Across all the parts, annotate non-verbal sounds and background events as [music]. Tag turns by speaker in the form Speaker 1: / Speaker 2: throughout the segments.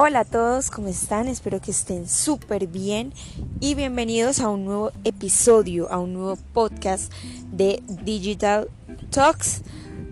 Speaker 1: Hola a todos, ¿cómo están? Espero que estén súper bien y bienvenidos a un nuevo episodio, a un nuevo podcast de Digital Talks,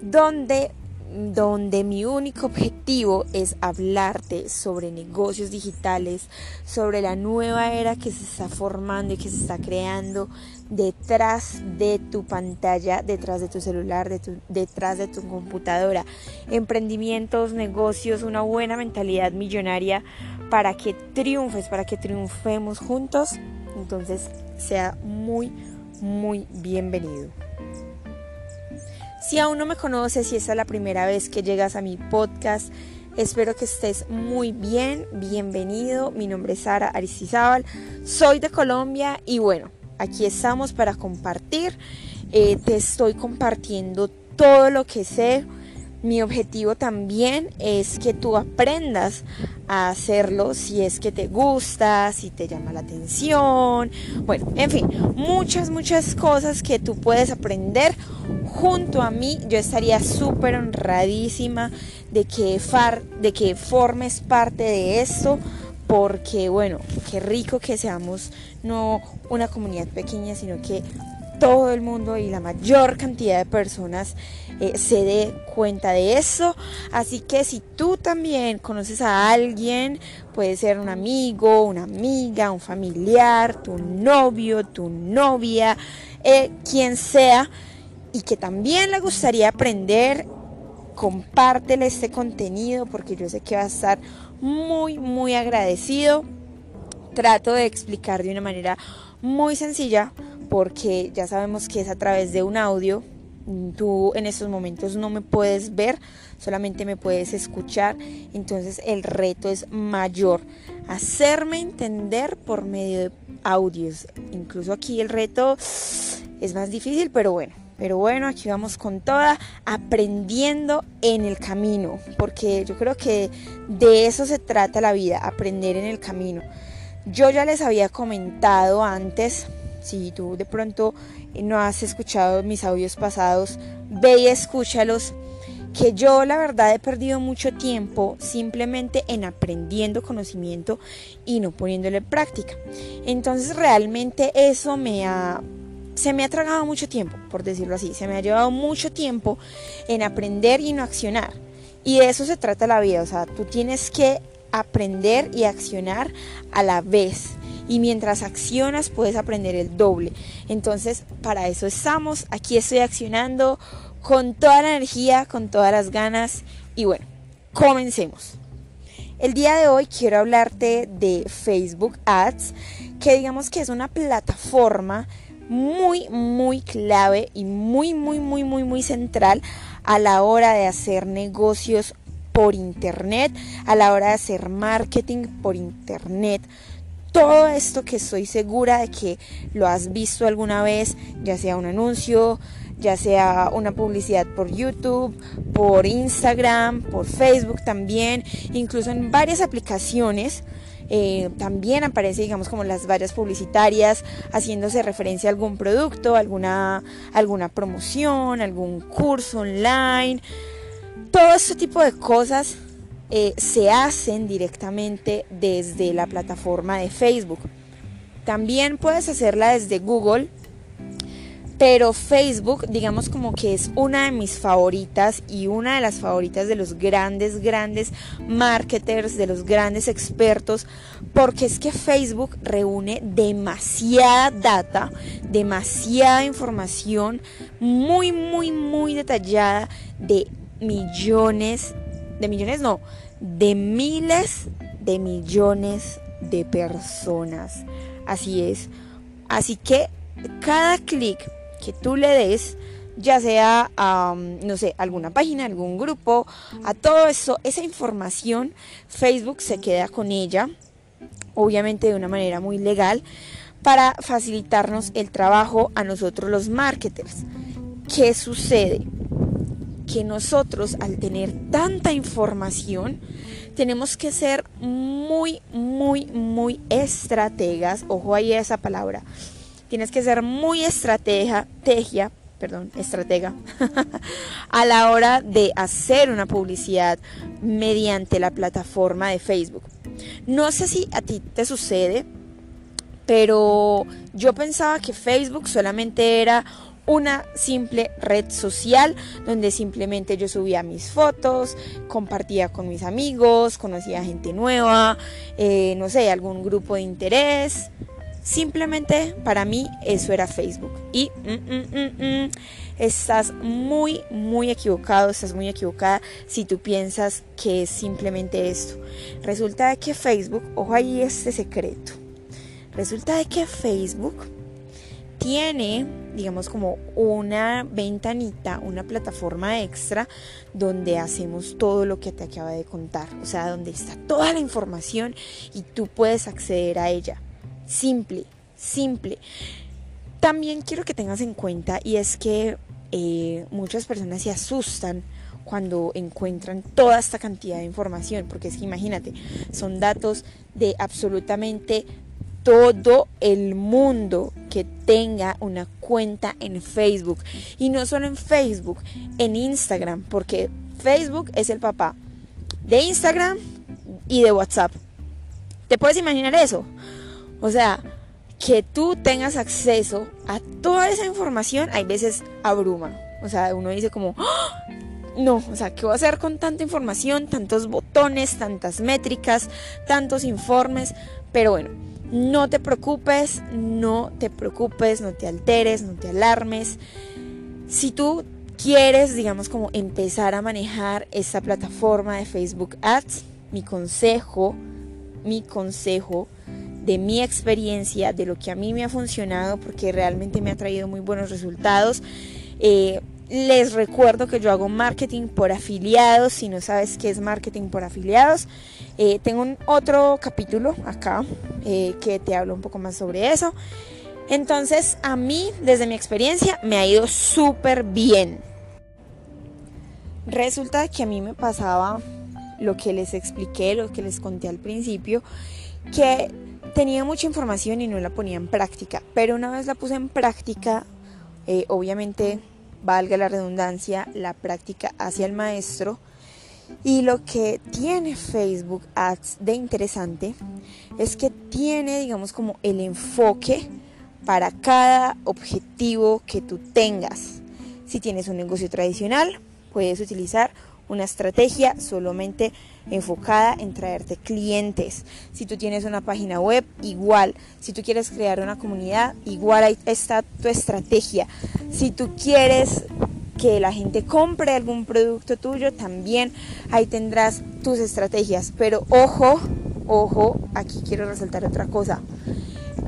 Speaker 1: donde donde mi único objetivo es hablarte sobre negocios digitales, sobre la nueva era que se está formando y que se está creando detrás de tu pantalla, detrás de tu celular, detrás de tu computadora. Emprendimientos, negocios, una buena mentalidad millonaria para que triunfes, para que triunfemos juntos. Entonces sea muy, muy bienvenido. Si aún no me conoces, si esta es la primera vez que llegas a mi podcast, espero que estés muy bien. Bienvenido. Mi nombre es Sara Aristizábal. Soy de Colombia y bueno, aquí estamos para compartir. Eh, te estoy compartiendo todo lo que sé mi objetivo también es que tú aprendas a hacerlo si es que te gusta, si te llama la atención. Bueno, en fin, muchas, muchas cosas que tú puedes aprender junto a mí. Yo estaría súper honradísima de que, far, de que formes parte de esto porque bueno, qué rico que seamos no una comunidad pequeña, sino que todo el mundo y la mayor cantidad de personas eh, se dé cuenta de eso. Así que si tú también conoces a alguien, puede ser un amigo, una amiga, un familiar, tu novio, tu novia, eh, quien sea, y que también le gustaría aprender, compártele este contenido porque yo sé que va a estar muy, muy agradecido. Trato de explicar de una manera muy sencilla porque ya sabemos que es a través de un audio. Tú en estos momentos no me puedes ver, solamente me puedes escuchar. Entonces el reto es mayor. Hacerme entender por medio de audios. Incluso aquí el reto es más difícil, pero bueno. Pero bueno, aquí vamos con toda, aprendiendo en el camino, porque yo creo que de eso se trata la vida, aprender en el camino. Yo ya les había comentado antes si tú de pronto no has escuchado mis audios pasados, ve y escúchalos. Que yo la verdad he perdido mucho tiempo simplemente en aprendiendo conocimiento y no poniéndolo en práctica. Entonces realmente eso me ha se me ha tragado mucho tiempo, por decirlo así, se me ha llevado mucho tiempo en aprender y no accionar. Y de eso se trata la vida, o sea, tú tienes que aprender y accionar a la vez y mientras accionas puedes aprender el doble. Entonces, para eso estamos. Aquí estoy accionando con toda la energía, con todas las ganas y bueno, comencemos. El día de hoy quiero hablarte de Facebook Ads, que digamos que es una plataforma muy, muy clave y muy, muy, muy, muy, muy central a la hora de hacer negocios por internet, a la hora de hacer marketing por internet todo esto que estoy segura de que lo has visto alguna vez, ya sea un anuncio, ya sea una publicidad por YouTube, por Instagram, por Facebook también, incluso en varias aplicaciones. Eh, también aparece, digamos, como las vallas publicitarias, haciéndose referencia a algún producto, alguna, alguna promoción, algún curso online. Todo este tipo de cosas eh, se hacen directamente desde la plataforma de Facebook. También puedes hacerla desde Google, pero Facebook, digamos como que es una de mis favoritas y una de las favoritas de los grandes, grandes marketers, de los grandes expertos, porque es que Facebook reúne demasiada data, demasiada información muy, muy, muy detallada de millones de millones no, de miles de millones de personas. Así es. Así que cada clic que tú le des, ya sea a, no sé, alguna página, algún grupo, a todo eso, esa información, Facebook se queda con ella, obviamente de una manera muy legal, para facilitarnos el trabajo a nosotros los marketers. ¿Qué sucede? que nosotros al tener tanta información tenemos que ser muy, muy, muy estrategas, ojo ahí esa palabra, tienes que ser muy estratega, tegia, perdón, estratega, [laughs] a la hora de hacer una publicidad mediante la plataforma de Facebook. No sé si a ti te sucede, pero yo pensaba que Facebook solamente era una simple red social donde simplemente yo subía mis fotos, compartía con mis amigos, conocía gente nueva, eh, no sé, algún grupo de interés. Simplemente para mí eso era Facebook. Y mm, mm, mm, estás muy, muy equivocado, estás muy equivocada si tú piensas que es simplemente esto. Resulta que Facebook, ojo ahí este secreto, resulta de que Facebook tiene, digamos, como una ventanita, una plataforma extra donde hacemos todo lo que te acaba de contar. O sea, donde está toda la información y tú puedes acceder a ella. Simple, simple. También quiero que tengas en cuenta y es que eh, muchas personas se asustan cuando encuentran toda esta cantidad de información, porque es que imagínate, son datos de absolutamente todo el mundo que tenga una cuenta en Facebook. Y no solo en Facebook, en Instagram, porque Facebook es el papá de Instagram y de WhatsApp. ¿Te puedes imaginar eso? O sea, que tú tengas acceso a toda esa información, hay veces abruma. O sea, uno dice como, ¡Ah! no, o sea, ¿qué voy a hacer con tanta información, tantos botones, tantas métricas, tantos informes? Pero bueno, no te preocupes, no te preocupes, no te alteres, no te alarmes. Si tú quieres, digamos, como empezar a manejar esta plataforma de Facebook Ads, mi consejo, mi consejo de mi experiencia, de lo que a mí me ha funcionado, porque realmente me ha traído muy buenos resultados. Eh, les recuerdo que yo hago marketing por afiliados. Si no sabes qué es marketing por afiliados, eh, tengo un otro capítulo acá eh, que te hablo un poco más sobre eso. Entonces, a mí, desde mi experiencia, me ha ido súper bien. Resulta que a mí me pasaba lo que les expliqué, lo que les conté al principio, que tenía mucha información y no la ponía en práctica, pero una vez la puse en práctica, eh, obviamente, valga la redundancia, la práctica hacia el maestro. Y lo que tiene Facebook Ads de interesante es que tiene, digamos, como el enfoque para cada objetivo que tú tengas. Si tienes un negocio tradicional, puedes utilizar una estrategia solamente enfocada en traerte clientes. Si tú tienes una página web, igual. Si tú quieres crear una comunidad, igual ahí está tu estrategia. Si tú quieres que la gente compre algún producto tuyo, también ahí tendrás tus estrategias. Pero ojo, ojo, aquí quiero resaltar otra cosa.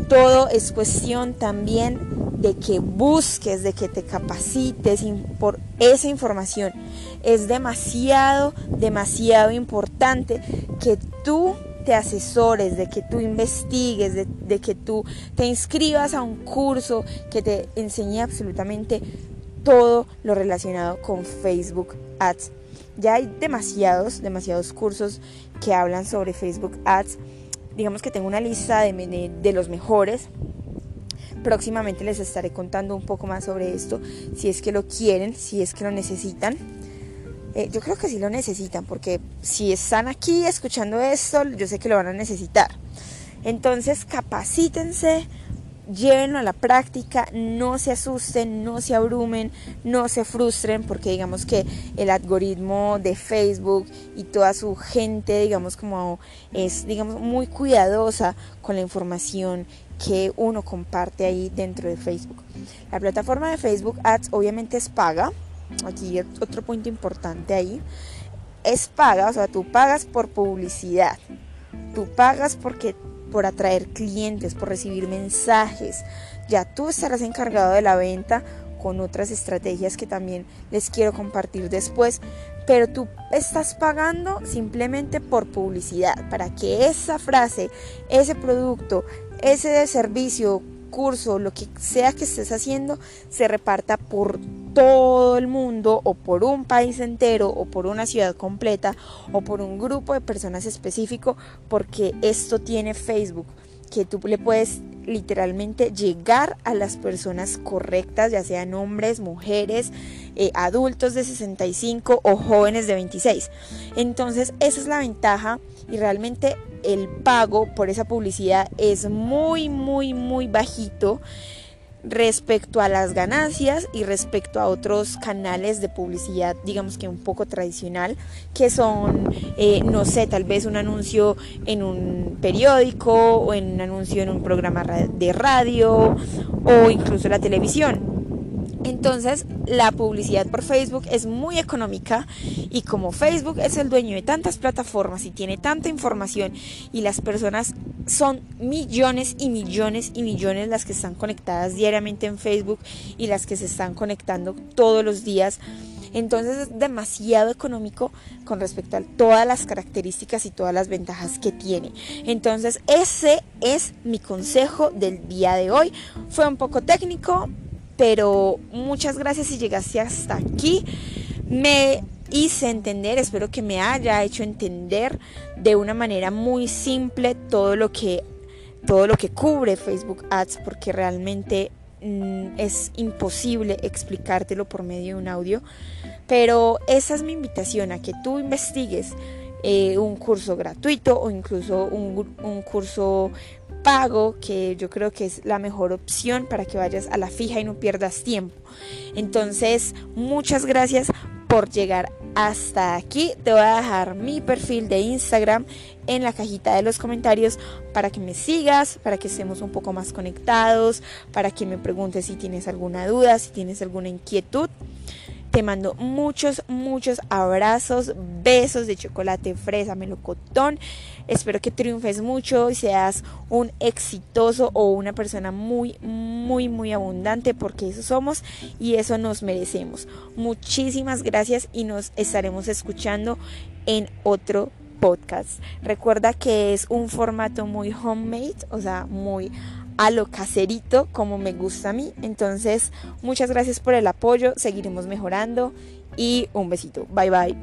Speaker 1: Todo es cuestión también de que busques, de que te capacites por esa información. Es demasiado, demasiado importante que tú te asesores, de que tú investigues, de, que tú te inscribas a un curso que te enseñe absolutamente todo lo relacionado con Facebook Ads. Ya hay demasiados, demasiados cursos que hablan sobre Facebook Ads. Digamos que tengo una lista de, de los mejores Próximamente les estaré contando un poco más sobre esto, si es que lo quieren, si es que lo necesitan. Eh, yo creo que sí lo necesitan, porque si están aquí escuchando esto, yo sé que lo van a necesitar. Entonces, capacítense, llévenlo a la práctica, no se asusten, no se abrumen, no se frustren, porque digamos que el algoritmo de Facebook y toda su gente, digamos como es, digamos, muy cuidadosa con la información que uno comparte ahí dentro de Facebook. La plataforma de Facebook Ads obviamente es paga. Aquí otro punto importante ahí. Es paga, o sea, tú pagas por publicidad. Tú pagas porque por atraer clientes, por recibir mensajes. Ya tú estarás encargado de la venta con otras estrategias que también les quiero compartir después, pero tú estás pagando simplemente por publicidad, para que esa frase, ese producto, ese servicio, curso, lo que sea que estés haciendo, se reparta por todo el mundo o por un país entero o por una ciudad completa o por un grupo de personas específico porque esto tiene Facebook. Que tú le puedes literalmente llegar a las personas correctas, ya sean hombres, mujeres, eh, adultos de 65 o jóvenes de 26. Entonces esa es la ventaja y realmente el pago por esa publicidad es muy, muy, muy bajito respecto a las ganancias y respecto a otros canales de publicidad, digamos que un poco tradicional, que son, eh, no sé, tal vez un anuncio en un periódico o en un anuncio en un programa de radio o incluso la televisión. Entonces, la publicidad por Facebook es muy económica y como Facebook es el dueño de tantas plataformas y tiene tanta información y las personas son millones y millones y millones las que están conectadas diariamente en Facebook y las que se están conectando todos los días. Entonces es demasiado económico con respecto a todas las características y todas las ventajas que tiene. Entonces ese es mi consejo del día de hoy. Fue un poco técnico, pero muchas gracias si llegaste hasta aquí. Me hice entender, espero que me haya hecho entender de una manera muy simple todo lo que todo lo que cubre Facebook Ads porque realmente mm, es imposible explicártelo por medio de un audio, pero esa es mi invitación a que tú investigues eh, un curso gratuito o incluso un, un curso pago, que yo creo que es la mejor opción para que vayas a la fija y no pierdas tiempo. Entonces, muchas gracias por llegar hasta aquí. Te voy a dejar mi perfil de Instagram en la cajita de los comentarios para que me sigas, para que estemos un poco más conectados, para que me preguntes si tienes alguna duda, si tienes alguna inquietud. Te mando muchos, muchos abrazos, besos de chocolate, fresa, melocotón. Espero que triunfes mucho y seas un exitoso o una persona muy, muy, muy abundante porque eso somos y eso nos merecemos. Muchísimas gracias y nos estaremos escuchando en otro podcast. Recuerda que es un formato muy homemade, o sea, muy a lo caserito como me gusta a mí. Entonces, muchas gracias por el apoyo, seguiremos mejorando y un besito. Bye bye.